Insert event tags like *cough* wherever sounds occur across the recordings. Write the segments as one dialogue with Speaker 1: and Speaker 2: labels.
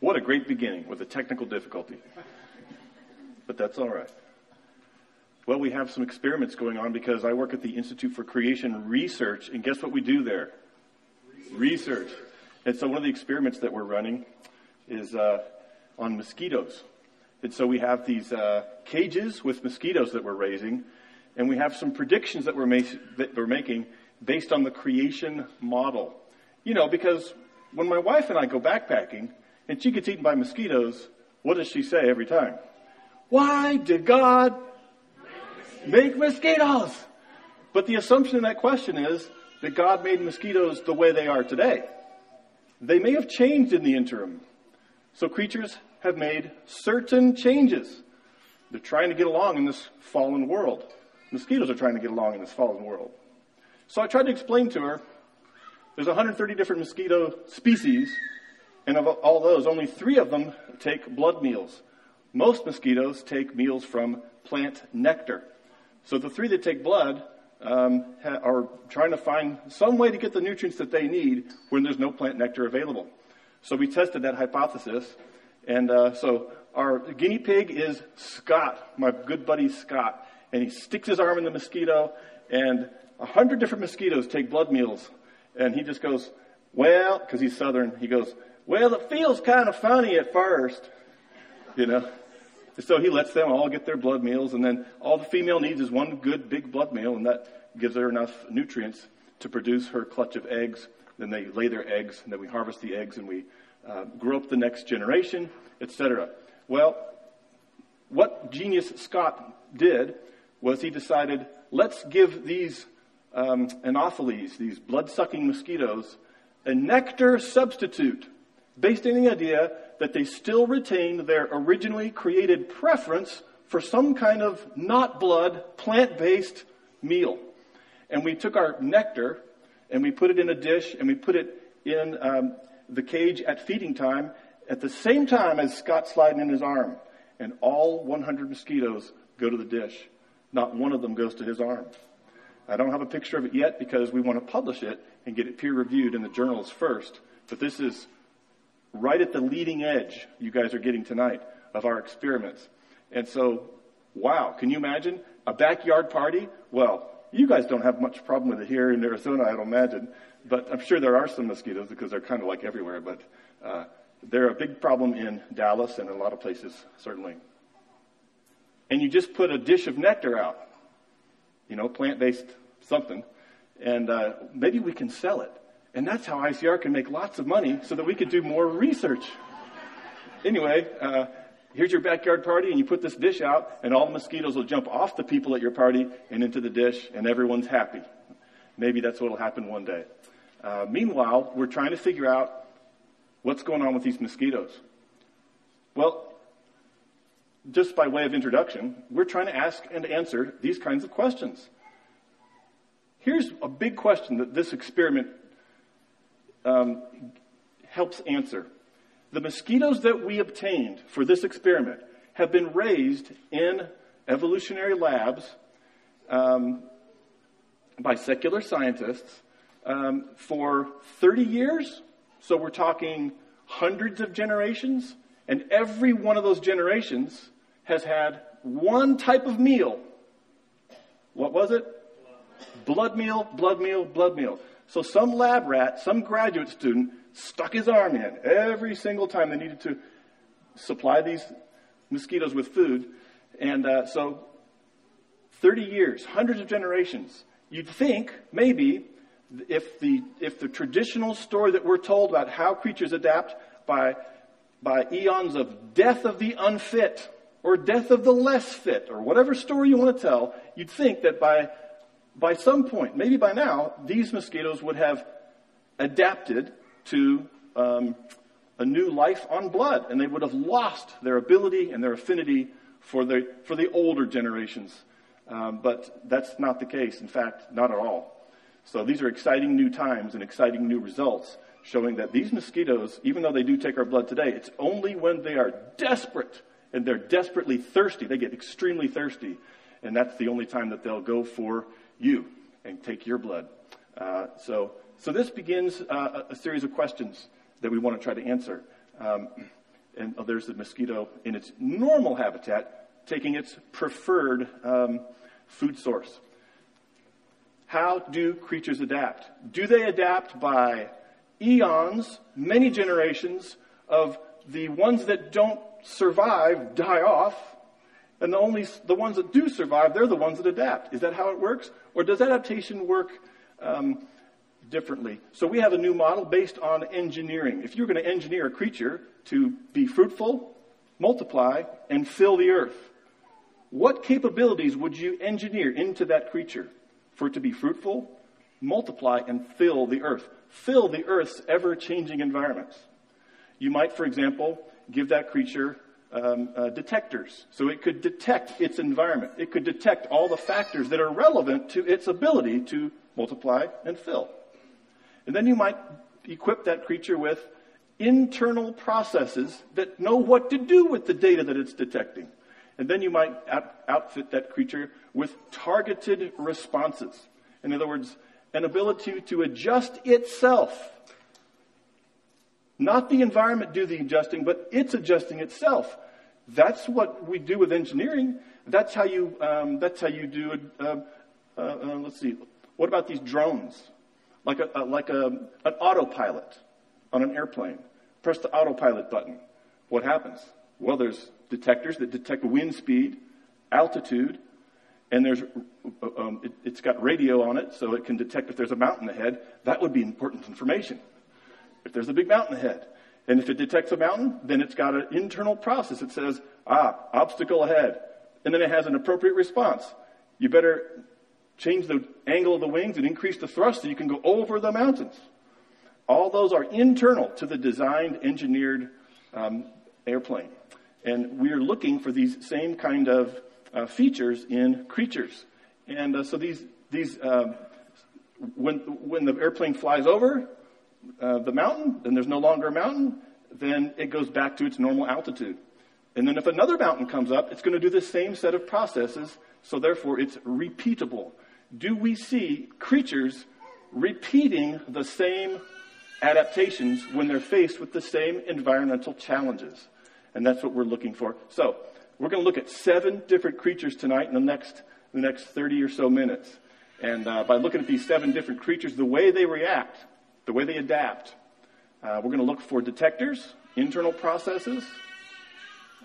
Speaker 1: What a great beginning with a technical difficulty. But that's all right. Well, we have some experiments going on because I work at the Institute for Creation Research, and guess what we do there? Research. And so one of the experiments that we're running is uh, on mosquitoes. And so we have these uh, cages with mosquitoes that we're raising, and we have some predictions that we're, ma- that we're making based on the creation model. You know, because when my wife and I go backpacking and she gets eaten by mosquitoes, what does she say every time? Why did God make mosquitoes? But the assumption in that question is that God made mosquitoes the way they are today. They may have changed in the interim. So creatures have made certain changes. They're trying to get along in this fallen world. Mosquitoes are trying to get along in this fallen world. So I tried to explain to her there's 130 different mosquito species, and of all those, only three of them take blood meals. Most mosquitoes take meals from plant nectar. So the three that take blood um, are trying to find some way to get the nutrients that they need when there's no plant nectar available. So we tested that hypothesis, and uh, so our guinea pig is Scott, my good buddy Scott, and he sticks his arm in the mosquito, and a hundred different mosquitoes take blood meals, and he just goes, well, because he's southern, he goes, well, it feels kind of funny at first, you know. So he lets them all get their blood meals, and then all the female needs is one good big blood meal, and that gives her enough nutrients to produce her clutch of eggs. Then they lay their eggs, and then we harvest the eggs, and we uh, grow up the next generation, etc. Well, what genius Scott did was he decided, let's give these um, anopheles, these blood-sucking mosquitoes, a nectar substitute based on the idea that they still retained their originally created preference for some kind of not blood, plant based meal. And we took our nectar and we put it in a dish and we put it in um, the cage at feeding time at the same time as Scott sliding in his arm. And all 100 mosquitoes go to the dish. Not one of them goes to his arm. I don't have a picture of it yet because we want to publish it and get it peer reviewed in the journals first. But this is right at the leading edge you guys are getting tonight of our experiments. And so, wow, can you imagine a backyard party? Well, you guys don't have much problem with it here in Arizona, I don't imagine, but I'm sure there are some mosquitoes because they're kind of like everywhere, but uh, they're a big problem in Dallas and in a lot of places, certainly. And you just put a dish of nectar out, you know, plant-based something, and uh, maybe we can sell it. And that's how ICR can make lots of money so that we could do more research. Anyway, uh, here's your backyard party, and you put this dish out, and all the mosquitoes will jump off the people at your party and into the dish, and everyone's happy. Maybe that's what will happen one day. Uh, meanwhile, we're trying to figure out what's going on with these mosquitoes. Well, just by way of introduction, we're trying to ask and answer these kinds of questions. Here's a big question that this experiment um, helps answer. The mosquitoes that we obtained for this experiment have been raised in evolutionary labs um, by secular scientists um, for 30 years. So we're talking hundreds of generations, and every one of those generations has had one type of meal. What was it? Blood meal, blood meal, blood meal. So some lab rat, some graduate student stuck his arm in every single time they needed to supply these mosquitoes with food. And uh, so 30 years, hundreds of generations. You'd think maybe if the, if the traditional story that we're told about how creatures adapt by, by eons of death of the unfit or death of the less fit or whatever story you want to tell, you'd think that by by some point, maybe by now, these mosquitoes would have adapted to um, a new life on blood, and they would have lost their ability and their affinity for the, for the older generations. Um, but that's not the case. In fact, not at all. So these are exciting new times and exciting new results showing that these mosquitoes, even though they do take our blood today, it's only when they are desperate and they're desperately thirsty, they get extremely thirsty, and that's the only time that they'll go for you and take your blood. Uh, so, so this begins uh, a series of questions that we want to try to answer. Um, and oh, there's the mosquito in its normal habitat, taking its preferred um, food source. How do creatures adapt? Do they adapt by eons, many generations of the ones that don't survive die off, and the only the ones that do survive, they're the ones that adapt. Is that how it works, or does adaptation work um, differently? So we have a new model based on engineering. If you're going to engineer a creature to be fruitful, multiply, and fill the earth, what capabilities would you engineer into that creature? for it to be fruitful, multiply, and fill the earth. Fill the earth's ever changing environments. You might, for example, give that creature um, uh, detectors so it could detect its environment. It could detect all the factors that are relevant to its ability to multiply and fill. And then you might equip that creature with internal processes that know what to do with the data that it's detecting. And then you might out- outfit that creature with targeted responses. In other words, an ability to adjust itself. Not the environment do the adjusting, but it's adjusting itself. That's what we do with engineering. That's how you, um, that's how you do. Uh, uh, uh, let's see. What about these drones? Like a, like a, an autopilot on an airplane. Press the autopilot button. What happens? Well, there's detectors that detect wind speed, altitude, and there's um, it, has got radio on it, so it can detect if there's a mountain ahead. That would be important information. If there's a big mountain ahead, and if it detects a mountain, then it's got an internal process that says, ah, obstacle ahead, and then it has an appropriate response. You better change the angle of the wings and increase the thrust so you can go over the mountains. All those are internal to the designed, engineered um, airplane. And we are looking for these same kind of uh, features in creatures. And uh, so these, these uh, when, when the airplane flies over uh, the mountain, then there's no longer a mountain, then it goes back to its normal altitude. And then if another mountain comes up, it's going to do the same set of processes, so therefore it's repeatable. Do we see creatures repeating the same adaptations when they're faced with the same environmental challenges? And that's what we're looking for. So, we're going to look at seven different creatures tonight in the next, the next 30 or so minutes. And uh, by looking at these seven different creatures, the way they react, the way they adapt, uh, we're going to look for detectors, internal processes,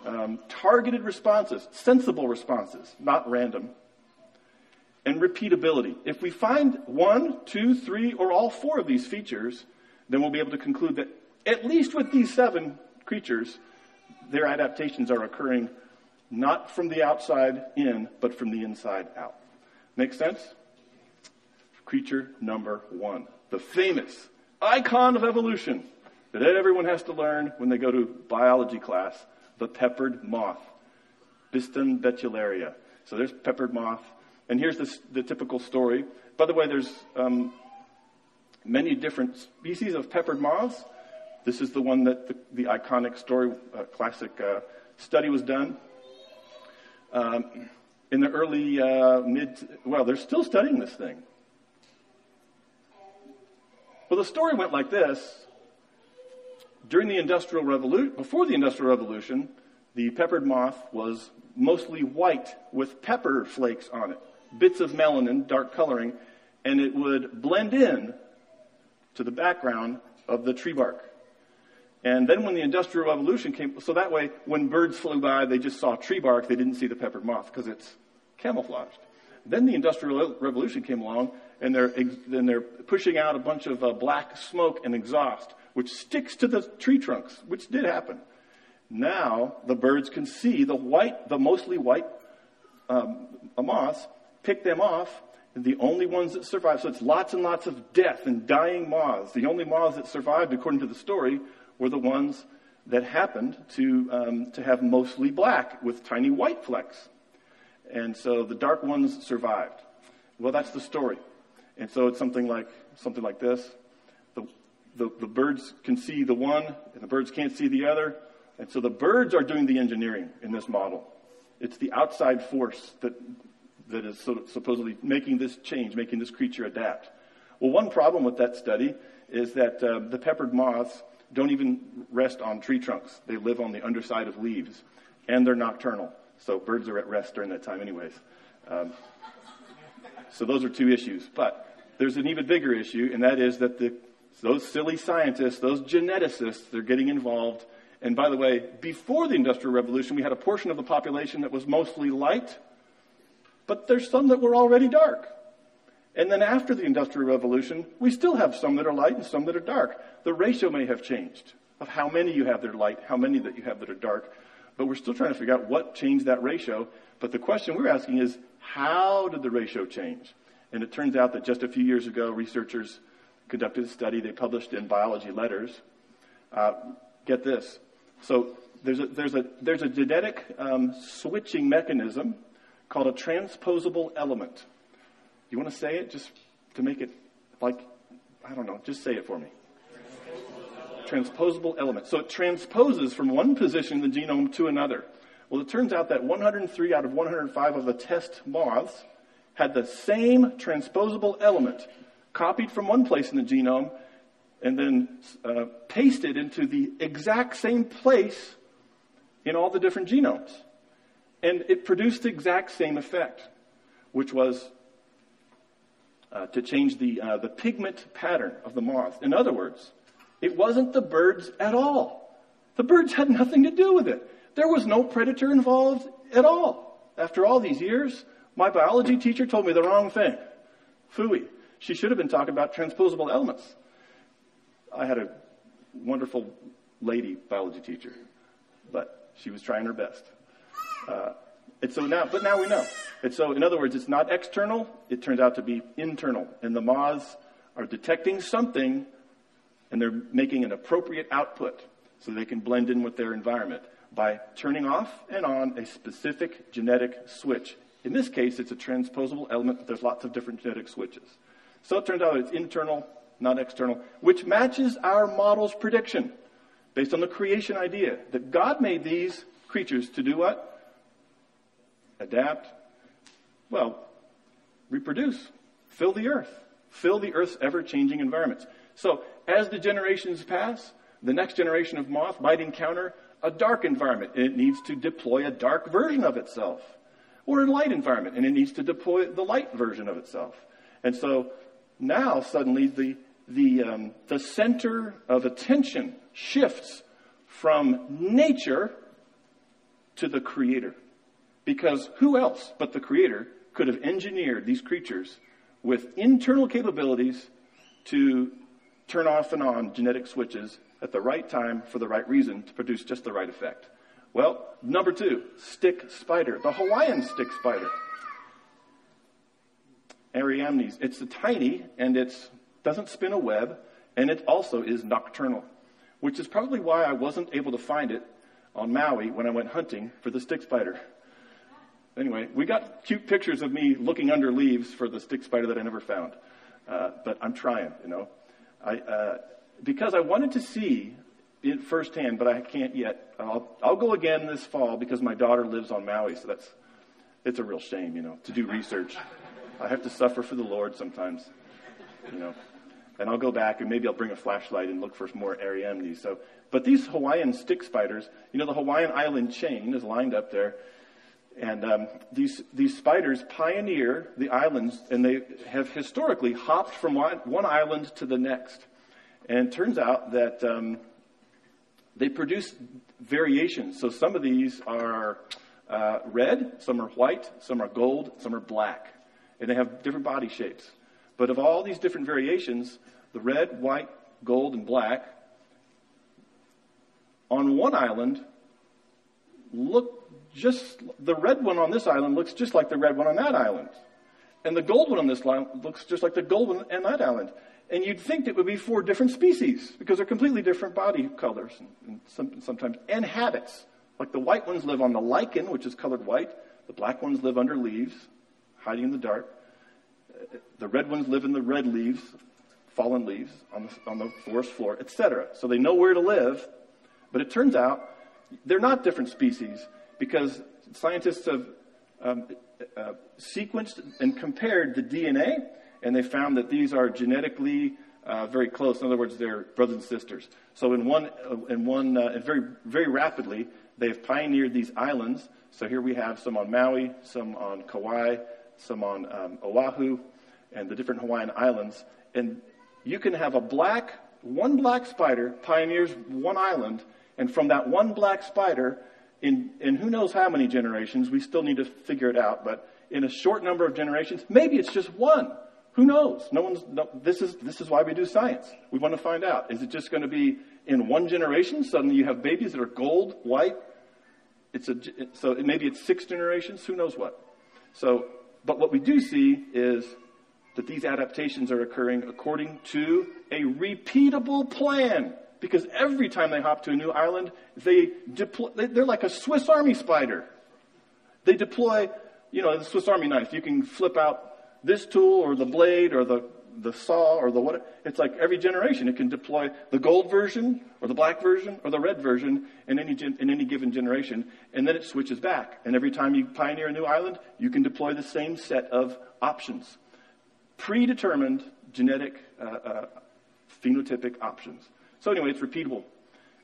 Speaker 1: um, targeted responses, sensible responses, not random, and repeatability. If we find one, two, three, or all four of these features, then we'll be able to conclude that at least with these seven creatures, their adaptations are occurring not from the outside in, but from the inside out. Make sense? Creature number one. The famous icon of evolution that everyone has to learn when they go to biology class, the peppered moth. Biston betularia. So there's peppered moth. And here's the, the typical story. By the way, there's um, many different species of peppered moths. This is the one that the, the iconic story, uh, classic uh, study was done. Um, in the early uh, mid, well, they're still studying this thing. Well, the story went like this. During the Industrial Revolution, before the Industrial Revolution, the peppered moth was mostly white with pepper flakes on it, bits of melanin, dark coloring, and it would blend in to the background of the tree bark. And then when the Industrial Revolution came, so that way when birds flew by, they just saw tree bark, they didn't see the peppered moth because it's camouflaged. Then the Industrial Revolution came along, and they're, then they're pushing out a bunch of uh, black smoke and exhaust, which sticks to the tree trunks, which did happen. Now the birds can see the white, the mostly white um, moths, pick them off, and the only ones that survive. So it's lots and lots of death and dying moths. The only moths that survived, according to the story, were the ones that happened to, um, to have mostly black with tiny white flecks. And so the dark ones survived. Well, that's the story. And so it's something like, something like this. The, the, the birds can see the one, and the birds can't see the other. And so the birds are doing the engineering in this model. It's the outside force that, that is so, supposedly making this change, making this creature adapt. Well, one problem with that study is that uh, the peppered moths don't even rest on tree trunks. They live on the underside of leaves, and they're nocturnal. So birds are at rest during that time, anyways. Um, so those are two issues. But there's an even bigger issue, and that is that the, those silly scientists, those geneticists, they're getting involved. And by the way, before the Industrial Revolution, we had a portion of the population that was mostly light, but there's some that were already dark. And then after the Industrial Revolution, we still have some that are light and some that are dark. The ratio may have changed of how many you have that are light, how many that you have that are dark. But we're still trying to figure out what changed that ratio. But the question we're asking is, how did the ratio change? And it turns out that just a few years ago, researchers conducted a study. They published in Biology Letters. Uh, get this. So there's a, there's a, there's a genetic um, switching mechanism called a transposable element. You want to say it just to make it like, I don't know, just say it for me. Transposable element. So it transposes from one position in the genome to another. Well, it turns out that 103 out of 105 of the test moths had the same transposable element copied from one place in the genome and then uh, pasted into the exact same place in all the different genomes. And it produced the exact same effect, which was uh, to change the, uh, the pigment pattern of the moth. In other words, it wasn't the birds at all. The birds had nothing to do with it. There was no predator involved at all. After all these years, my biology teacher told me the wrong thing. Fooey. She should have been talking about transposable elements. I had a wonderful lady biology teacher, but she was trying her best. Uh, and so now, but now we know. And so, in other words, it's not external, it turns out to be internal. And the moths are detecting something and they're making an appropriate output so they can blend in with their environment by turning off and on a specific genetic switch. In this case, it's a transposable element, but there's lots of different genetic switches. So it turns out it's internal, not external, which matches our model's prediction based on the creation idea that God made these creatures to do what? adapt, well, reproduce, fill the earth, fill the earth's ever changing environments. So, as the generations pass, the next generation of moth might encounter a dark environment and it needs to deploy a dark version of itself, or a light environment and it needs to deploy the light version of itself. And so now suddenly the, the, um, the center of attention shifts from nature to the creator. Because who else but the Creator could have engineered these creatures with internal capabilities to turn off and on genetic switches at the right time for the right reason to produce just the right effect? Well, number two, stick spider, the Hawaiian stick spider. Ariamnes. It's a tiny and it doesn't spin a web and it also is nocturnal, which is probably why I wasn't able to find it on Maui when I went hunting for the stick spider. Anyway, we got cute pictures of me looking under leaves for the stick spider that I never found. Uh, but I'm trying, you know. I, uh, because I wanted to see it firsthand, but I can't yet. I'll, I'll go again this fall because my daughter lives on Maui, so that's, it's a real shame, you know, to do research. I have to suffer for the Lord sometimes, you know. And I'll go back and maybe I'll bring a flashlight and look for more Ariamnes. So, but these Hawaiian stick spiders, you know, the Hawaiian island chain is lined up there. And um, these, these spiders pioneer the islands, and they have historically hopped from one, one island to the next. And it turns out that um, they produce variations. So some of these are uh, red, some are white, some are gold, some are black. And they have different body shapes. But of all these different variations, the red, white, gold, and black on one island look just the red one on this island looks just like the red one on that island. And the gold one on this island looks just like the gold one on that island. And you'd think it would be four different species because they're completely different body colors and, and some, sometimes and habits. Like the white ones live on the lichen, which is colored white. The black ones live under leaves, hiding in the dark. The red ones live in the red leaves, fallen leaves on the, on the forest floor, etc. So they know where to live. But it turns out they're not different species because scientists have um, uh, sequenced and compared the DNA, and they found that these are genetically uh, very close. In other words, they're brothers and sisters. So in one, uh, in one, uh, very, very rapidly, they've pioneered these islands. So here we have some on Maui, some on Kauai, some on um, Oahu, and the different Hawaiian islands. And you can have a black, one black spider pioneers one island, and from that one black spider, in, in who knows how many generations, we still need to figure it out, but in a short number of generations, maybe it's just one. Who knows? No one's, no, this is, this is why we do science. We want to find out. Is it just going to be in one generation? Suddenly you have babies that are gold, white. It's a, so maybe it's six generations. Who knows what? So, but what we do see is that these adaptations are occurring according to a repeatable plan. Because every time they hop to a new island, they deploy, they're like a Swiss Army spider. They deploy, you know, the Swiss Army knife. You can flip out this tool or the blade or the, the saw or the what. It's like every generation it can deploy the gold version or the black version or the red version in any, in any given generation. And then it switches back. And every time you pioneer a new island, you can deploy the same set of options. Predetermined genetic, uh, uh, phenotypic options. So anyway, it's repeatable.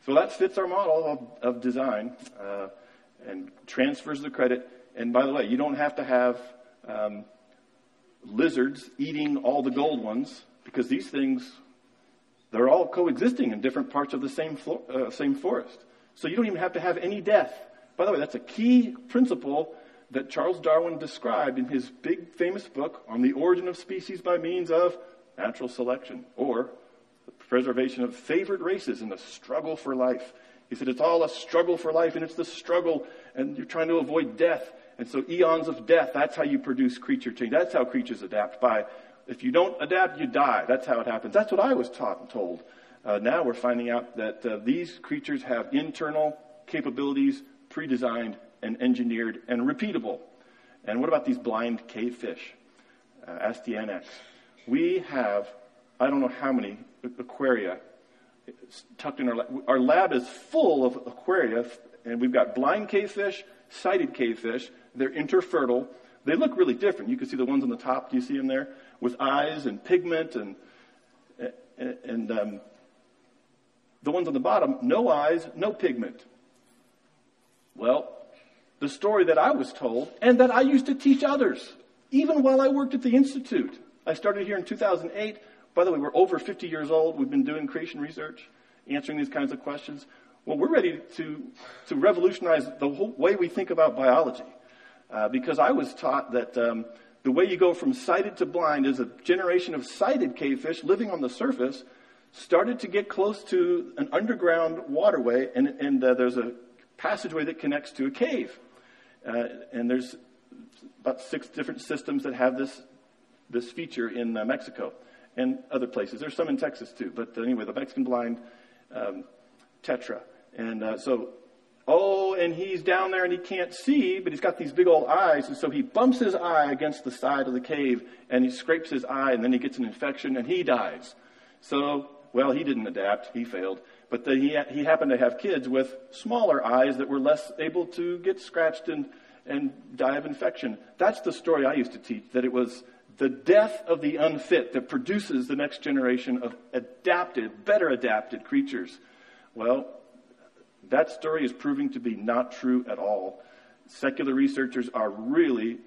Speaker 1: So that fits our model of, of design uh, and transfers the credit. And by the way, you don't have to have um, lizards eating all the gold ones because these things, they're all coexisting in different parts of the same, uh, same forest. So you don't even have to have any death. By the way, that's a key principle that Charles Darwin described in his big famous book on the origin of species by means of natural selection or the preservation of favored races in the struggle for life. He said it's all a struggle for life and it's the struggle and you're trying to avoid death and so eons of death, that's how you produce creature change. That's how creatures adapt. By if you don't adapt, you die. That's how it happens. That's what I was taught and told. Uh, now we're finding out that uh, these creatures have internal capabilities, pre-designed and engineered and repeatable. And what about these blind cave fish? Uh, Astyanax. We have, I don't know how many aquaria tucked in our lab. Our lab is full of aquaria, and we've got blind cave fish, sighted cavefish, they're interfertile. They look really different. You can see the ones on the top. Do you see them there? With eyes and pigment and, and um, the ones on the bottom, no eyes, no pigment. Well, the story that I was told and that I used to teach others, even while I worked at the Institute. I started here in 2008. By the way, we're over 50 years old. We've been doing creation research, answering these kinds of questions. Well, we're ready to, to revolutionize the whole way we think about biology. Uh, because I was taught that um, the way you go from sighted to blind is a generation of sighted cavefish living on the surface started to get close to an underground waterway, and, and uh, there's a passageway that connects to a cave. Uh, and there's about six different systems that have this, this feature in uh, Mexico and other places. There's some in Texas too, but anyway, the Mexican blind um, tetra. And uh, so Oh, and he's down there and he can't see, but he's got these big old eyes, and so he bumps his eye against the side of the cave, and he scrapes his eye, and then he gets an infection, and he dies. So, well, he didn't adapt; he failed. But the, he he happened to have kids with smaller eyes that were less able to get scratched and and die of infection. That's the story I used to teach. That it was the death of the unfit that produces the next generation of adapted, better adapted creatures. Well, that story is proving to be not true at all. Secular researchers are really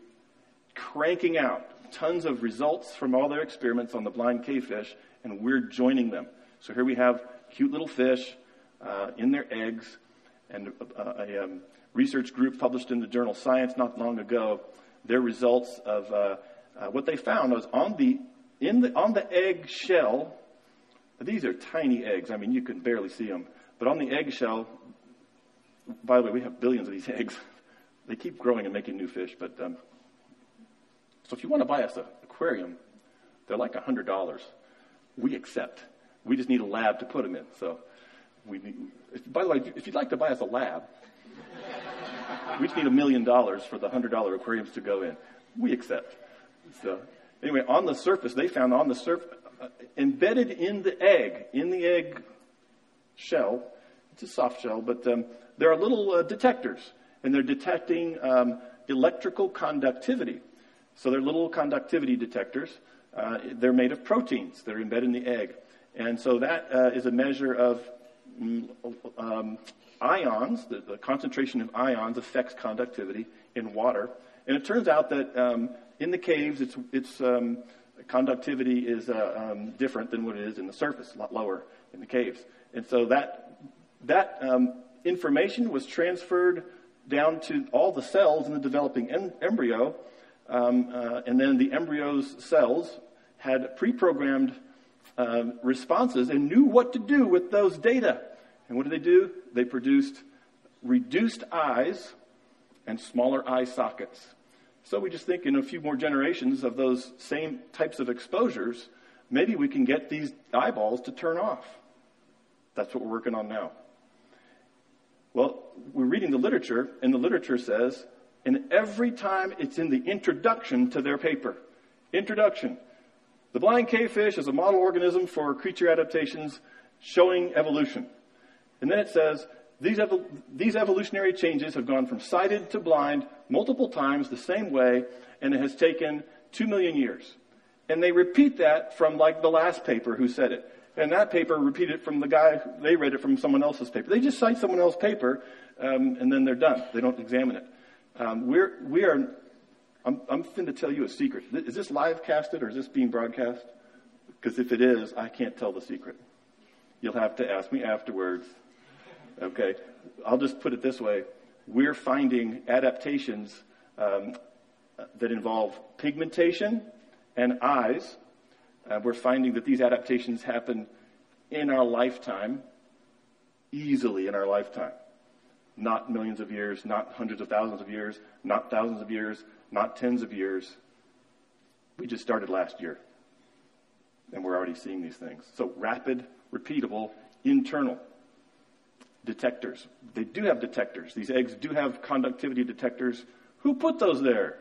Speaker 1: cranking out tons of results from all their experiments on the blind cavefish, and we're joining them. So here we have cute little fish uh, in their eggs, and uh, a um, research group published in the journal Science not long ago their results of uh, uh what they found was on the in the on the egg shell. These are tiny eggs. I mean, you can barely see them. But on the eggshell, by the way, we have billions of these *laughs* eggs. They keep growing and making new fish. But um, so if you want to buy us an aquarium, they're like hundred dollars. We accept. We just need a lab to put them in. So we. Need, by the way, if you'd like to buy us a lab, we just need a million dollars for the hundred dollar aquariums to go in. We accept. So anyway, on the surface, they found on the surface, uh, embedded in the egg, in the egg shell, it's a soft shell, but um, there are little uh, detectors, and they're detecting um, electrical conductivity. So they're little conductivity detectors. Uh, they're made of proteins that are embedded in the egg. And so that uh, is a measure of mm, um, ions, the, the, concentration of ions affects conductivity in water. And it turns out that um, in the caves, its, its um, conductivity is uh, um, different than what it is in the surface, a lot lower in the caves. And so that, that um, information was transferred down to all the cells in the developing em- embryo. Um, uh, and then the embryo's cells had pre programmed um, responses and knew what to do with those data. And what did they do? They produced reduced eyes and smaller eye sockets. So we just think in a few more generations of those same types of exposures, maybe we can get these eyeballs to turn off. That's what we're working on now. Well, we're reading the literature, and the literature says, and every time it's in the introduction to their paper. Introduction. The blind cavefish is a model organism for creature adaptations showing evolution. And then it says, these, these evolutionary changes have gone from sighted to blind multiple times the same way, and it has taken two million years. And they repeat that from like the last paper who said it. And that paper repeated from the guy, they read it from someone else's paper. They just cite someone else's paper, um, and then they're done. They don't examine it. Um, we're, we are I'm, I'm going to tell you a secret. Is this live casted or is this being broadcast? Because if it is, I can't tell the secret. You'll have to ask me afterwards. Okay? I'll just put it this way. We're finding adaptations um, that involve pigmentation and eyes. Uh, we're finding that these adaptations happen in our lifetime, easily in our lifetime. Not millions of years, not hundreds of thousands of years, not thousands of years, not tens of years. We just started last year. And we're already seeing these things. So rapid, repeatable, internal detectors. They do have detectors. These eggs do have conductivity detectors. Who put those there?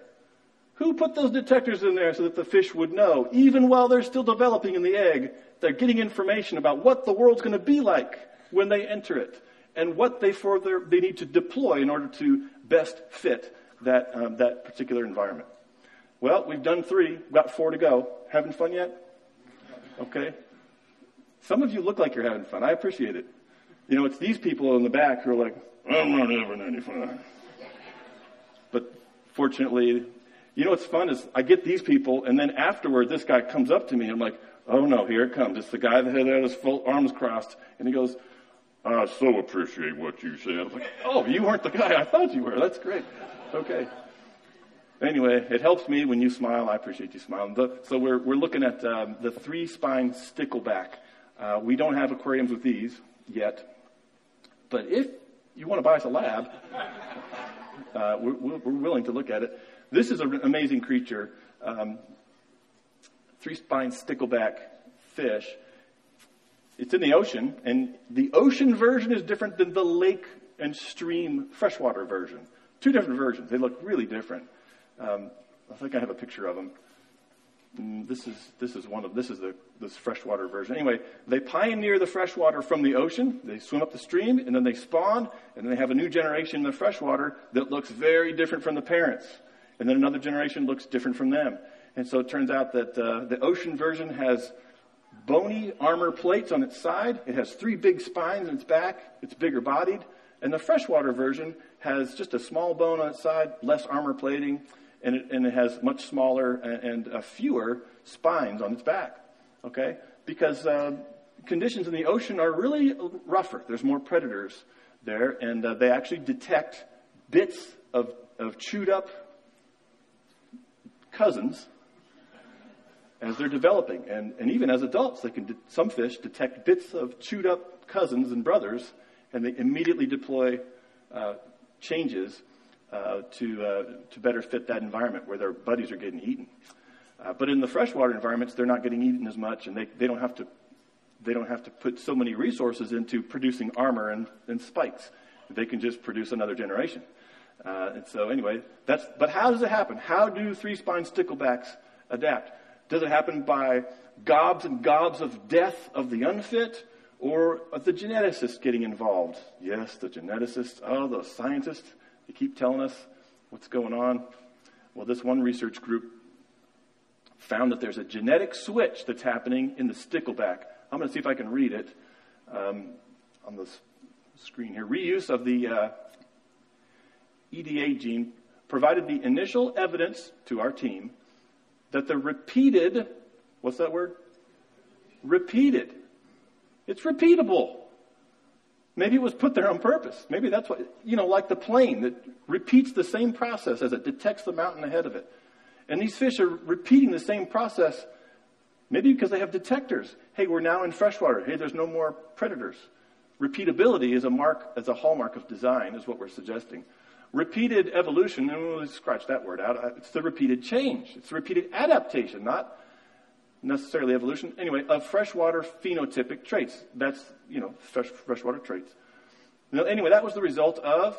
Speaker 1: Who put those detectors in there so that the fish would know, even while they're still developing in the egg, they're getting information about what the world's going to be like when they enter it and what they further they need to deploy in order to best fit that, um, that particular environment. Well, we've done three, got four to go. Having fun yet? Okay. Some of you look like you're having fun. I appreciate it. You know, it's these people in the back who are like, I'm not having any fun. But fortunately, you know what's fun is I get these people, and then afterward, this guy comes up to me, and I'm like, oh no, here it comes. It's the guy that had his full arms crossed, and he goes, I so appreciate what you said. I'm like, oh, you weren't the guy I thought you were. That's great. Okay. Anyway, it helps me when you smile. I appreciate you smiling. So we're, we're looking at um, the three spine stickleback. Uh, we don't have aquariums with these yet, but if you want to buy us a lab, *laughs* uh, we're, we're, willing to look at it. This is an amazing creature, um, three spined stickleback fish. It's in the ocean, and the ocean version is different than the lake and stream freshwater version. Two different versions. They look really different. Um, I think I have a picture of them. Mm, this is this is one of this is the this freshwater version. Anyway, they pioneer the freshwater from the ocean. They swim up the stream and then they spawn, and then they have a new generation in the freshwater that looks very different from the parents, and then another generation looks different from them. And so it turns out that uh, the ocean version has bony armor plates on its side. It has three big spines in its back. It's bigger bodied. And the freshwater version has just a small bone on its side, less armor plating, and it, and it has much smaller and, and uh, fewer spines on its back. Okay? Because uh, conditions in the ocean are really rougher. There's more predators there, and uh, they actually detect bits of, of chewed up cousins as they're developing. And, and even as adults, they can de- some fish detect bits of chewed up cousins and brothers, and they immediately deploy uh, changes uh, to, uh, to better fit that environment where their buddies are getting eaten. Uh, but in the freshwater environments, they're not getting eaten as much, and they, they don't have to they don't have to put so many resources into producing armor and, and spikes. They can just produce another generation. Uh, and so anyway, that's, but how does it happen? How do three-spine sticklebacks adapt? Does it happen by gobs and gobs of death of the unfit or the geneticists getting involved? Yes, the geneticists, oh, the scientists, they keep telling us what's going on. Well, this one research group found that there's a genetic switch that's happening in the stickleback. I'm going to see if I can read it um, on the screen here. Reuse of the uh, EDA gene provided the initial evidence to our team that the repeated, what's that word? Repeated. It's repeatable. Maybe it was put there on purpose. Maybe that's what, you know, like the plane that repeats the same process as it detects the mountain ahead of it. And these fish are repeating the same process, maybe because they have detectors. Hey, we're now in freshwater. Hey, there's no more predators. Repeatability is a mark, as a hallmark of design, is what we're suggesting. Repeated evolution, and we'll scratch that word out. Uh, it's the repeated change. It's the repeated adaptation, not necessarily evolution. Anyway, of freshwater phenotypic traits. That's, you know, fresh, freshwater traits. Now, anyway, that was the result of,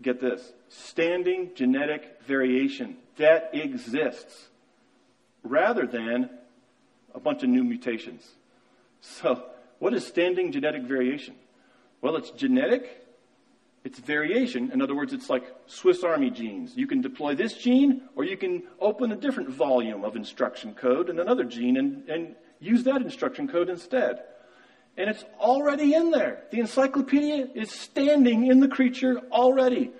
Speaker 1: get this, standing genetic variation that exists rather than a bunch of new mutations. So, what is standing genetic variation? Well, it's genetic it's variation. In other words, it's like Swiss Army genes. You can deploy this gene, or you can open a different volume of instruction code and another gene and, and use that instruction code instead. And it's already in there. The encyclopedia is standing in the creature already.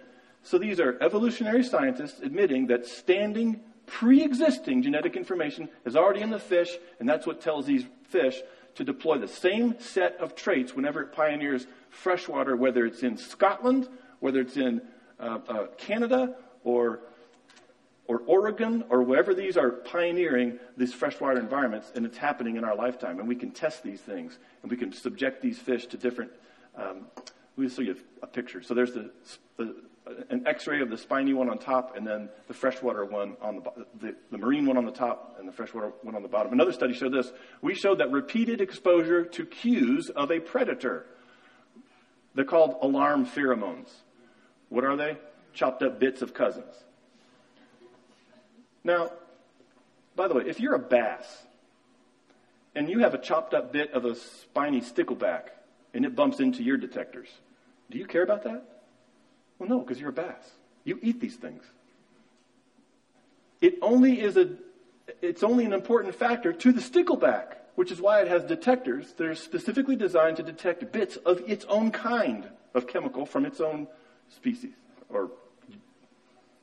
Speaker 1: So these are evolutionary scientists admitting that standing, pre existing genetic information is already in the fish, and that's what tells these fish to deploy the same set of traits whenever it pioneers freshwater, whether it's in Scotland, whether it's in uh, uh, Canada, or or Oregon, or wherever these are pioneering these freshwater environments, and it's happening in our lifetime. And we can test these things, and we can subject these fish to different. Um, we show you a picture. So there's the, the an X-ray of the spiny one on top, and then the freshwater one on the, the, the marine one on the top, and the freshwater one on the bottom. Another study showed this. We showed that repeated exposure to cues of a predator. They're called alarm pheromones. What are they? Chopped up bits of cousins. Now, by the way, if you're a bass and you have a chopped up bit of a spiny stickleback and it bumps into your detectors, do you care about that? Well, no, because you're a bass. You eat these things. It only is a, it's only an important factor to the stickleback, which is why it has detectors that are specifically designed to detect bits of its own kind of chemical from its own species or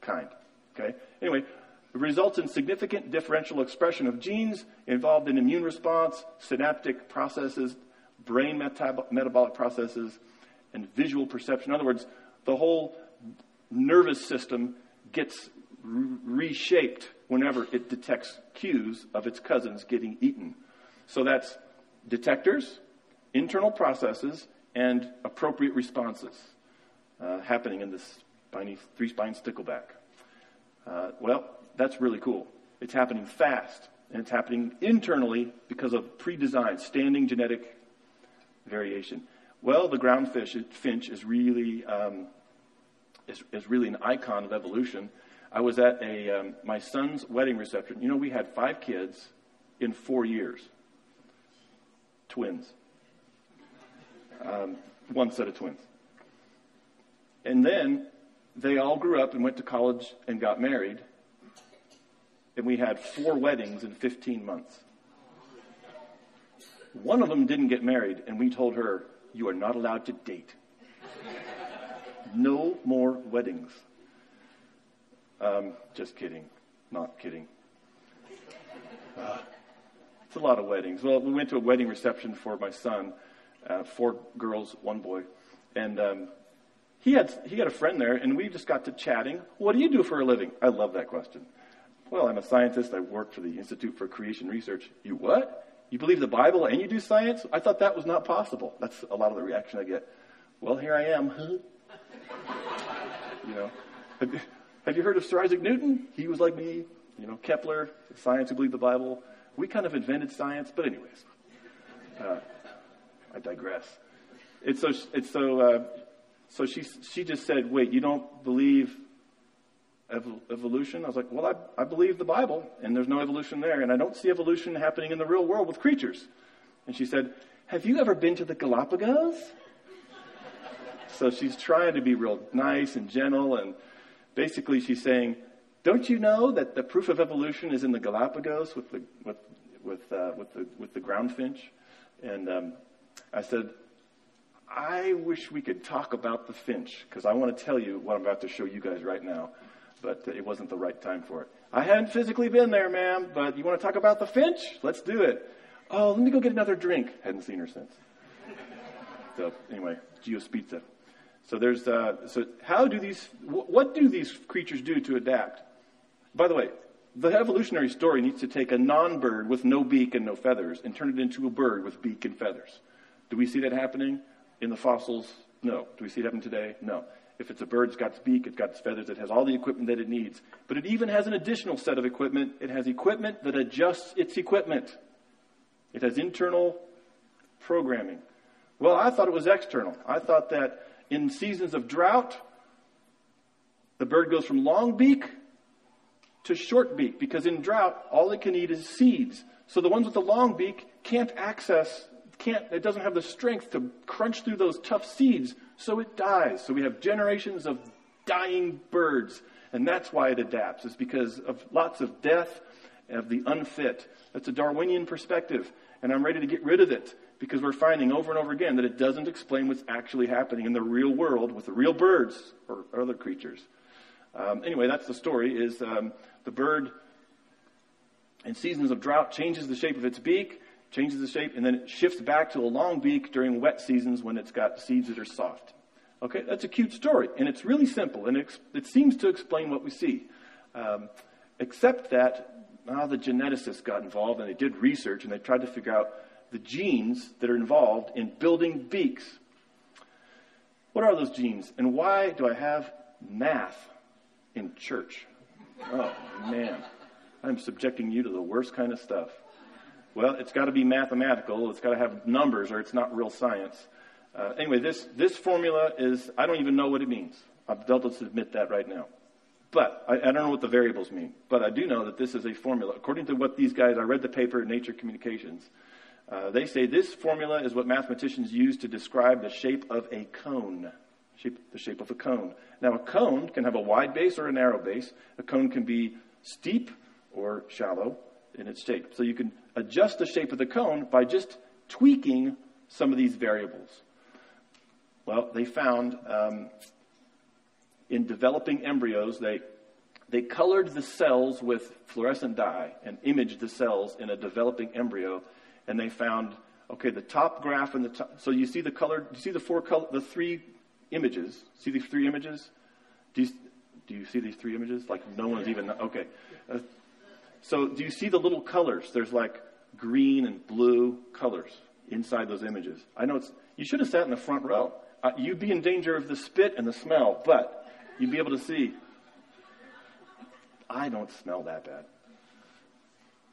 Speaker 1: kind. Okay? Anyway, it results in significant differential expression of genes involved in immune response, synaptic processes, brain metab- metabolic processes, and visual perception. In other words, the whole nervous system gets reshaped whenever it detects cues of its cousins getting eaten. So that's detectors, internal processes, and appropriate responses uh, happening in this spiny, three spine stickleback. Uh, well, that's really cool. It's happening fast, and it's happening internally because of pre designed standing genetic variation. Well, the groundfish finch is really um, is, is really an icon of evolution. I was at a um, my son's wedding reception. You know, we had five kids in four years, twins, um, one set of twins, and then they all grew up and went to college and got married, and we had four weddings in 15 months. One of them didn't get married, and we told her, "You are not allowed to date." No more weddings. Um, just kidding. Not kidding. Uh, it's a lot of weddings. Well, we went to a wedding reception for my son, uh, four girls, one boy, and um, he had he had a friend there, and we just got to chatting. What do you do for a living? I love that question. Well, I'm a scientist. I work for the Institute for Creation Research. You what? You believe the Bible and you do science? I thought that was not possible. That's a lot of the reaction I get. Well, here I am. *laughs* You know, have you, have you heard of Sir Isaac Newton? He was like me. You know, Kepler, science who believed the Bible. We kind of invented science, but anyways, uh, I digress. It's so. It's so. Uh, so she she just said, "Wait, you don't believe evolution?" I was like, "Well, I, I believe the Bible, and there's no evolution there, and I don't see evolution happening in the real world with creatures." And she said, "Have you ever been to the Galapagos?" So she's trying to be real nice and gentle, and basically she's saying, "Don't you know that the proof of evolution is in the Galapagos with the with with uh, with the with the ground finch?" And um, I said, I wish we could talk about the finch because I want to tell you what I'm about to show you guys right now, but it wasn't the right time for it. I hadn't physically been there, ma'am, but you want to talk about the finch? Let's do it. Oh, let me go get another drink. Hadn't seen her since. *laughs* so anyway, Geospiza. So there's uh, so how do these what do these creatures do to adapt? By the way, the evolutionary story needs to take a non-bird with no beak and no feathers and turn it into a bird with beak and feathers. Do we see that happening in the fossils? No. Do we see it happen today? No. If it's a bird, it's got its beak, it's got its feathers, it has all the equipment that it needs. But it even has an additional set of equipment. It has equipment that adjusts its equipment. It has internal programming. Well, I thought it was external. I thought that in seasons of drought, the bird goes from long beak to short beak because in drought, all it can eat is seeds. So the ones with the long beak can't access, can't, it doesn't have the strength to crunch through those tough seeds, so it dies. So we have generations of dying birds. And that's why it adapts, is because of lots of death of the unfit. That's a Darwinian perspective. And I'm ready to get rid of it because we're finding over and over again that it doesn't explain what's actually happening in the real world with the real birds or, or other creatures. Um, anyway, that's the story. Is um, the bird in seasons of drought changes the shape of its beak, changes the shape, and then it shifts back to a long beak during wet seasons when it's got seeds that are soft. Okay, that's a cute story, and it's really simple, and it, it seems to explain what we see. Um, except that now the geneticists got involved and they did research and they tried to figure out the genes that are involved in building beaks. What are those genes, and why do I have math in church? Oh, man. I'm subjecting you to the worst kind of stuff. Well, it's got to be mathematical. It's got to have numbers, or it's not real science. Uh, anyway, this, this formula is, I don't even know what it means. Just admit that right now. But I, I, don't know what the variables mean. But I do know that this is a formula. According to what these guys, I read the paper Nature Communications. Uh, they say this formula is what mathematicians use to describe the shape of a cone. Shape, the shape of a cone. Now, a cone can have a wide base or a narrow base. A cone can be steep or shallow in its shape. So you can adjust the shape of the cone by just tweaking some of these variables. Well, they found um, in developing embryos, they, they colored the cells with fluorescent dye and imaged the cells in a developing embryo, and they found okay the top graph and the top. So you see the color. You see the four color, the three images? See these three images? Do you, do you see these three images? Like no one's even okay. Uh, so do you see the little colors? There's like green and blue colors inside those images. I know it's. You should have sat in the front row. Uh, you'd be in danger of the spit and the smell, but you'd be able to see. I don't smell that bad.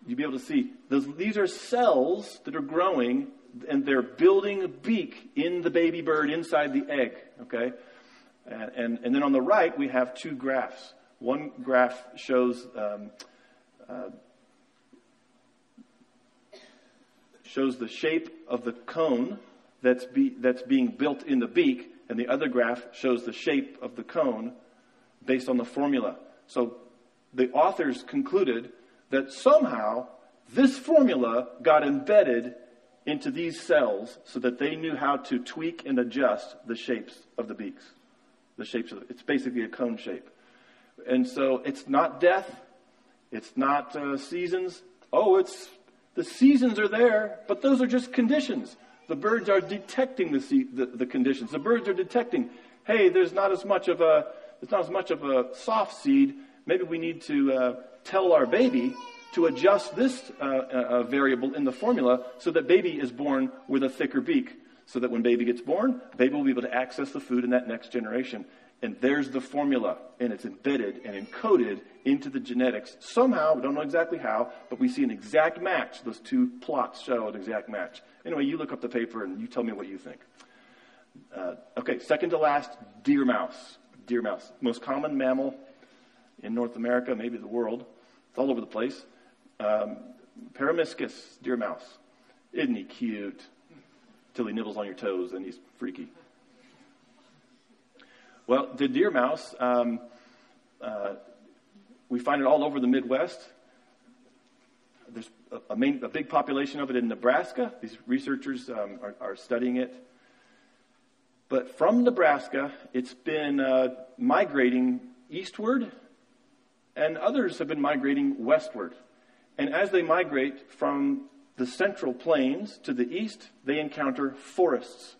Speaker 1: You'd be able to see. Those, these are cells that are growing and they're building a beak in the baby bird inside the egg. Okay? And, and, then on the right, we have two graphs. One graph shows. Um, uh, shows the shape of the cone that's, be, that's being built in the beak, and the other graph shows the shape of the cone based on the formula. So the authors concluded that somehow this formula got embedded into these cells so that they knew how to tweak and adjust the shapes of the beaks. The shapes of it's basically a cone shape. And so it's not death, it's not uh, seasons. Oh, it's the seasons are there, but those are just conditions. The birds are detecting the, the, the conditions. The birds are detecting, hey, there's not as much of a there's not as much of a soft seed. Maybe we need to uh, tell our baby to adjust this uh, uh, variable in the formula so that baby is born with a thicker beak. So that when baby gets born, baby will be able to access the food in that next generation. And there's the formula, and it's embedded and encoded into the genetics. Somehow, we don't know exactly how, but we see an exact match. Those two plots show an exact match. Anyway, you look up the paper and you tell me what you think. Uh, okay, second to last, deer mouse. Deer mouse, most common mammal in North America, maybe the world. It's all over the place. Um, Peromyscus, deer mouse. Isn't he cute? Till he nibbles on your toes, and he's freaky. Well, the deer mouse, um, uh, we find it all over the Midwest. there's a, a, main, a big population of it in Nebraska. These researchers um, are, are, studying it. But from Nebraska, it's been uh, migrating eastward, and others have been migrating westward. And as they migrate from the central plains to the east, they encounter forests.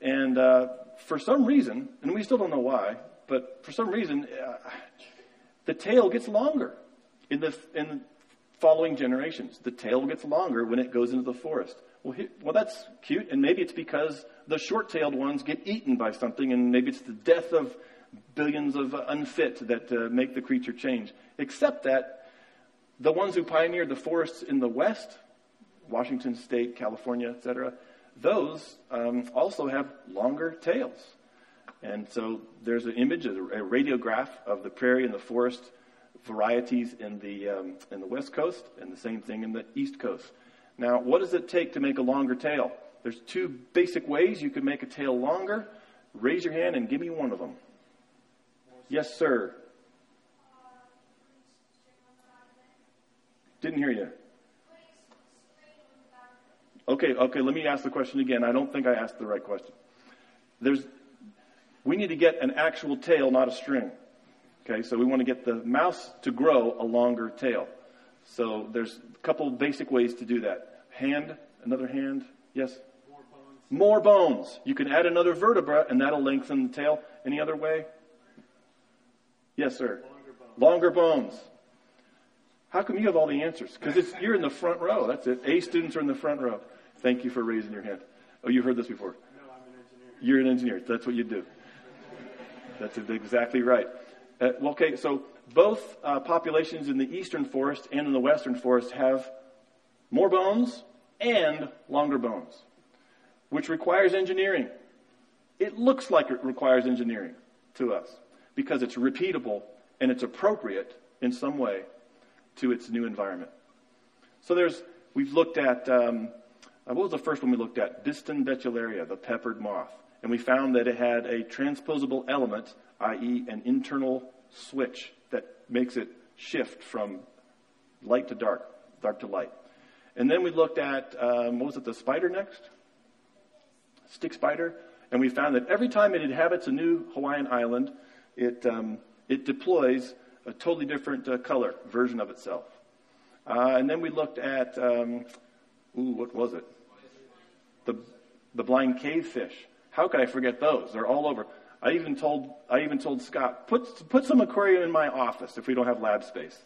Speaker 1: And uh, for some reason, and we still don't know why, but for some reason, uh, the tail gets longer in the in following generations. The tail gets longer when it goes into the forest. Well, he, well, that's cute, and maybe it's because the short-tailed ones get eaten by something, and maybe it's the death of billions of unfit that uh, make the creature change. Except that the ones who pioneered the forests in the West, Washington State, California, etc., those um, also have longer tails. And so there's an image, a radiograph of the prairie and the forest varieties in the, um, in the west coast and the same thing in the east coast. Now, what does it take to make a longer tail? There's two basic ways you can make a tail longer. Raise your hand and give me one of them. Yes, sir. Didn't hear you. Okay, okay, let me ask the question again. I don't think I asked the right question. There's, we need to get an actual tail, not a string. Okay, so we want to get the mouse to grow a longer tail. So there's a couple basic ways to do that. Hand, another hand, yes? More bones. More bones. You can add another vertebra and that'll lengthen the tail. Any other way? Yes, sir. Longer bones. Longer bones. How come you have all the answers? Because you're in the front row. That's it. A students are in the front row. Thank you for raising your hand. Oh, you've heard this before.
Speaker 2: No, I'm an engineer.
Speaker 1: You're an engineer. That's what you do. That's exactly right. Uh, okay, so both uh, populations in the eastern forest and in the western forest have more bones and longer bones, which requires engineering. It looks like it requires engineering to us because it's repeatable and it's appropriate in some way to its new environment. So there's, we've looked at, um, uh, what was the first one we looked at? Biston betularia, the peppered moth. And we found that it had a transposable element, i.e., an internal switch that makes it shift from light to dark, dark to light. And then we looked at, um, what was it, the spider next? Stick spider. And we found that every time it inhabits a new Hawaiian island, it, um, it deploys a totally different uh, color version of itself. Uh, and then we looked at, um, ooh, what was it? The, the blind cave fish. How could I forget those? They're all over. I even told, I even told Scott, put, put some aquarium in my office if we don't have lab space.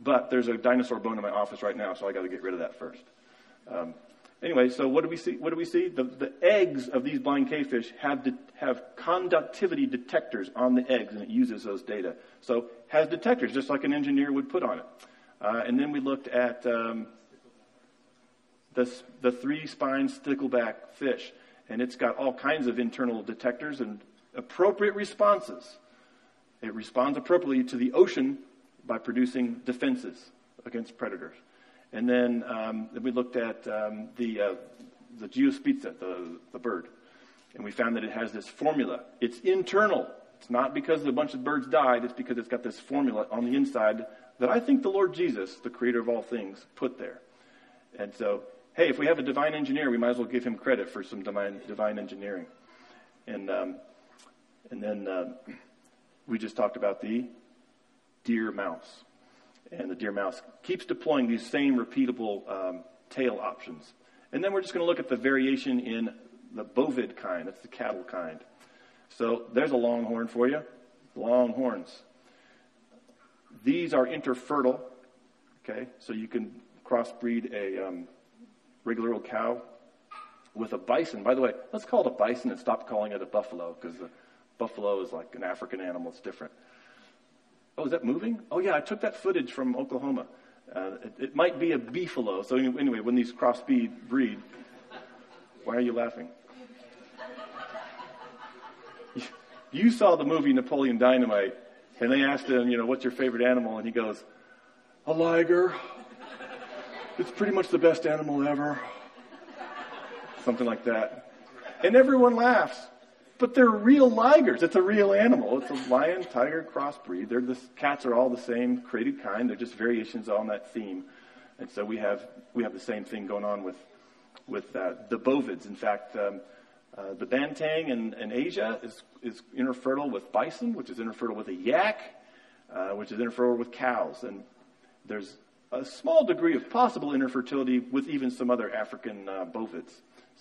Speaker 1: But there's a dinosaur bone in my office right now, so I got to get rid of that first. Um, anyway, so what do we see? What do we see? The, the eggs of these blind cavefish have de- have conductivity detectors on the eggs, and it uses those data. So has detectors, just like an engineer would put on it. Uh, and then we looked at um, the the three spine stickleback fish and it's got all kinds of internal detectors and appropriate responses. It responds appropriately to the ocean by producing defenses against predators. And then um, we looked at um, the, uh, the geospiza, the, the bird, and we found that it has this formula. It's internal. It's not because a bunch of birds died, it's because it's got this formula on the inside that I think the Lord Jesus, the creator of all things, put there. And so hey, if we have a divine engineer, we might as well give him credit for some divine, divine engineering. And, um, and then uh, we just talked about the deer mouse. And the deer mouse keeps deploying these same repeatable um, tail options. And then we're just going to look at the variation in the bovid kind. That's the cattle kind. So there's a longhorn for you. Long horns. These are interfertile. Okay, so you can crossbreed a um, regular old cow with a bison. By the way, let's call it a bison and stop calling it a buffalo because the buffalo is like an African animal. It's different. Oh, is that moving? Oh, yeah, I took that footage from Oklahoma. Uh, it, it, might be a beefalo. So anyway, when these crossbreed breed, why are you laughing? You saw the movie Napoleon Dynamite, and they asked him, you know, what's your favorite animal? And he goes, a liger. It's pretty much the best animal ever. Something like that. And everyone laughs. But they're real ligers. It's a real animal. It's a lion tiger crossbreed. They're the cats are all the same created kind. They're just variations on that theme. And so we have, we have the same thing going on with, with uh, the bovids. In fact, um, uh, the banteng in, in, Asia is, is interfertile with bison, which is interfertile with a yak, uh, which is interfertile with cows. And there's a small degree of possible interfertility with even some other African uh, bovids.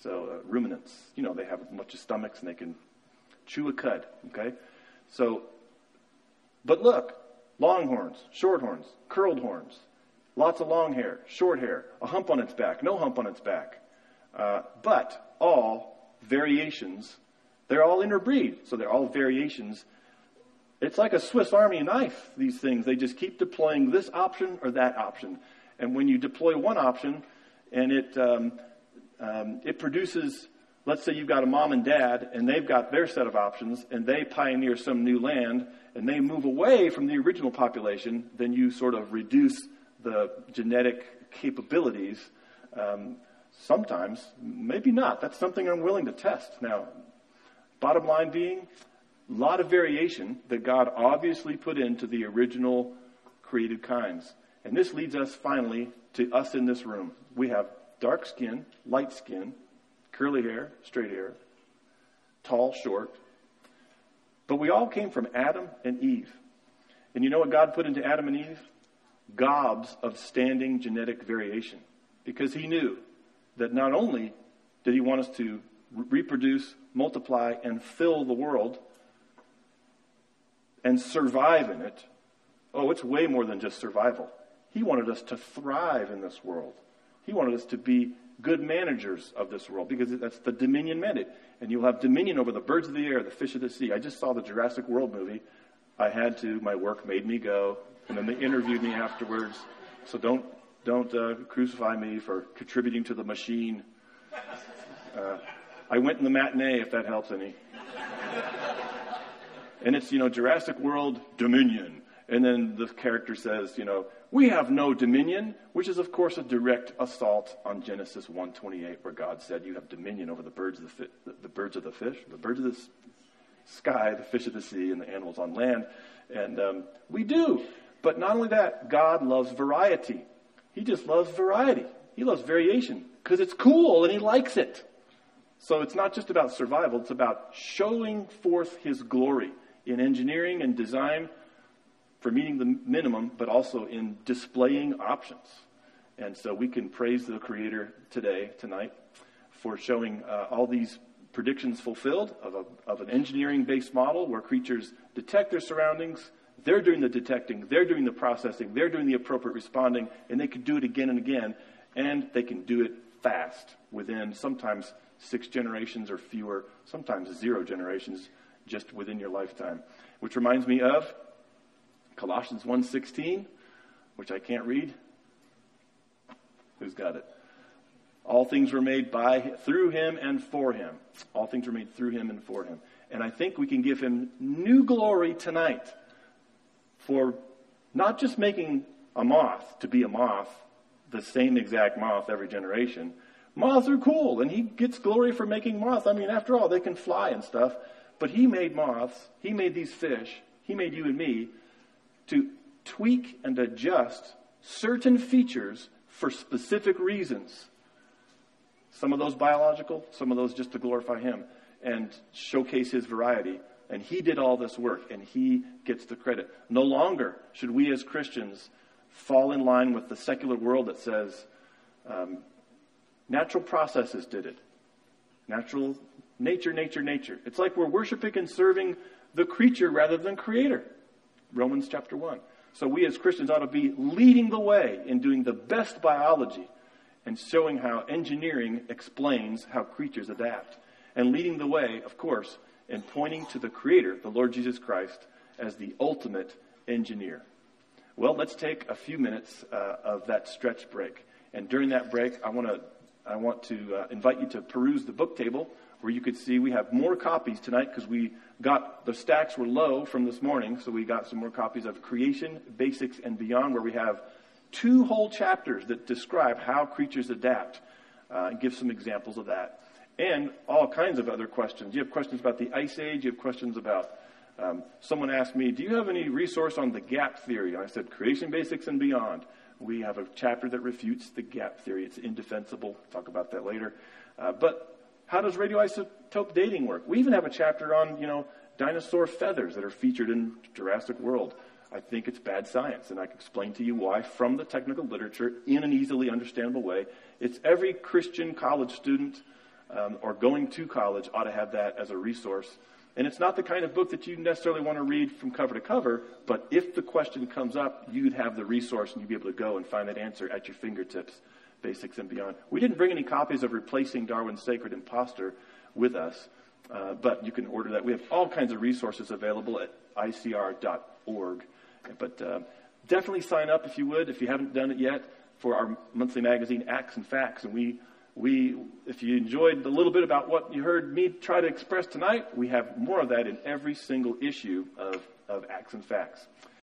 Speaker 1: So uh, ruminants, you know, they have a bunch of stomachs and they can chew a cud. Okay, so, but look, long horns, short horns, curled horns, lots of long hair, short hair, a hump on its back, no hump on its back, uh, but all variations. They're all interbreed, so they're all variations it's like a Swiss Army knife, these things. They just keep deploying this option or that option. And when you deploy one option and it, um, um, it produces, let's say you've got a mom and dad and they've got their set of options and they pioneer some new land and they move away from the original population, then you sort of reduce the genetic capabilities. Um, sometimes, maybe not. That's something I'm willing to test. Now, bottom line being, a lot of variation that God obviously put into the original created kinds. And this leads us finally to us in this room. We have dark skin, light skin, curly hair, straight hair, tall, short. But we all came from Adam and Eve. And you know what God put into Adam and Eve? Gobs of standing genetic variation. Because he knew that not only did he want us to reproduce, multiply, and fill the world, and survive in it, oh, it's way more than just survival. He wanted us to thrive in this world. He wanted us to be good managers of this world because that's the dominion mandate. And you'll have dominion over the birds of the air, the fish of the sea. I just saw the Jurassic World movie. I had to. My work made me go. And then they interviewed me afterwards. So don't, don't uh, crucify me for contributing to the machine. Uh, I went in the matinee, if that helps any. And it's, you know, Jurassic World Dominion. And then the character says, you know, we have no dominion, which is of course a direct assault on Genesis 1:28, where God said, "You have dominion over the birds of the, fi- the, the birds of the fish, the birds of the sky, the fish of the sea, and the animals on land." And um, we do. But not only that, God loves variety. He just loves variety. He loves variation because it's cool and He likes it. So it's not just about survival; it's about showing forth His glory in engineering and design for meeting the minimum, but also in displaying options. And so we can praise the Creator today, tonight, for showing uh, all these predictions fulfilled of, a, of an engineering based model where creatures detect their surroundings, they're doing the detecting, they're doing the processing, they're doing the appropriate responding, and they can do it again and again, and they can do it fast within sometimes six generations or fewer, sometimes zero generations just within your lifetime. Which reminds me of Colossians 1:16, which I can't read. Who's got it? All things were made by through him and for him. All things were made through him and for him. And I think we can give him new glory tonight for not just making a moth to be a moth, the same exact moth every generation. Moths are cool, and he gets glory for making moths. I mean, after all, they can fly and stuff. But he made moths, he made these fish, he made you and me to tweak and adjust certain features for specific reasons. Some of those biological, some of those just to glorify him and showcase his variety. And he did all this work, and he gets the credit. No longer should we as Christians fall in line with the secular world that says um, natural processes did it. Natural Nature, nature, nature. It's like we're worshiping and serving the creature rather than creator. Romans chapter 1. So we as Christians ought to be leading the way in doing the best biology and showing how engineering explains how creatures adapt. And leading the way, of course, in pointing to the creator, the Lord Jesus Christ, as the ultimate engineer. Well, let's take a few minutes uh, of that stretch break. And during that break, I want to I want to uh, invite you to peruse the book table where you could see we have more copies tonight because we got the stacks were low from this morning, so we got some more copies of Creation, Basics, and Beyond, where we have two whole chapters that describe how creatures adapt uh, and give some examples of that. And all kinds of other questions. You have questions about the Ice Age, you have questions about um, someone asked me, Do you have any resource on the gap theory? And I said, Creation, Basics, and Beyond. We have a chapter that refutes the gap theory. It's indefensible. Talk about that later. Uh, but how does radioisotope dating work? We even have a chapter on, you know, dinosaur feathers that are featured in Jurassic World. I think it's bad science, and I can explain to you why from the technical literature in an easily understandable way. It's every Christian college student um, or going to college ought to have that as a resource. And it's not the kind of book that you necessarily want to read from cover to cover, but if the question comes up, you'd have the resource and you'd be able to go and find that answer at your fingertips, basics and beyond. We didn't bring any copies of Replacing Darwin's Sacred Imposter with us, uh, but you can order that. We have all kinds of resources available at icr.org. But uh, definitely sign up if you would, if you haven't done it yet, for our monthly magazine, Acts and Facts. And we, we, if you enjoyed a little bit about what you heard me try to express tonight, we have more of that in every single issue of, of Acts and Facts.